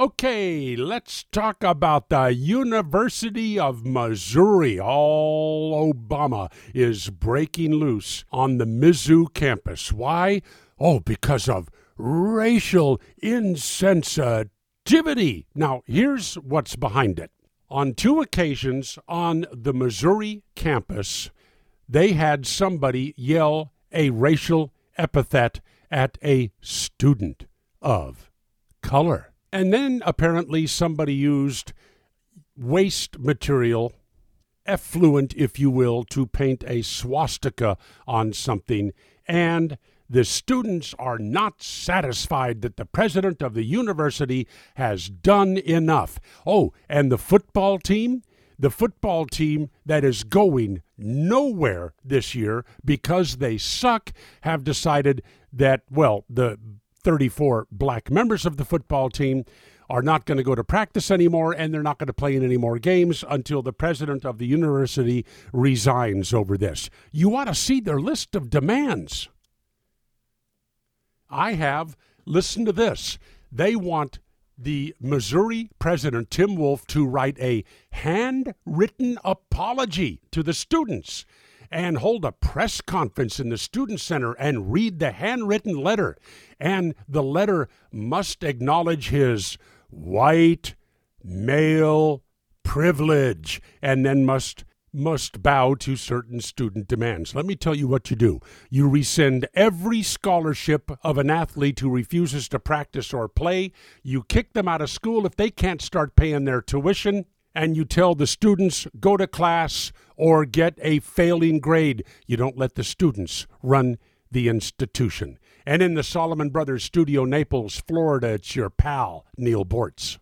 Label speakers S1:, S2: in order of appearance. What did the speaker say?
S1: Okay, let's talk about the University of Missouri. All Obama is breaking loose on the Mizzou campus. Why? Oh, because of racial insensitivity. Now, here's what's behind it. On two occasions on the Missouri campus, they had somebody yell a racial epithet at a student of color. And then apparently somebody used waste material, effluent, if you will, to paint a swastika on something. And the students are not satisfied that the president of the university has done enough. Oh, and the football team? The football team that is going nowhere this year because they suck have decided that, well, the 34 black members of the football team are not going to go to practice anymore and they're not going to play in any more games until the president of the university resigns over this. You ought to see their list of demands. I have, listen to this, they want the Missouri president, Tim Wolfe, to write a handwritten apology to the students and hold a press conference in the Student Center and read the handwritten letter. And the letter must acknowledge his white male privilege and then must must bow to certain student demands. Let me tell you what you do. You rescind every scholarship of an athlete who refuses to practice or play. You kick them out of school if they can't start paying their tuition and you tell the students go to class or get a failing grade. You don't let the students run the institution. And in the Solomon Brothers studio, Naples, Florida, it's your pal, Neal Boortz.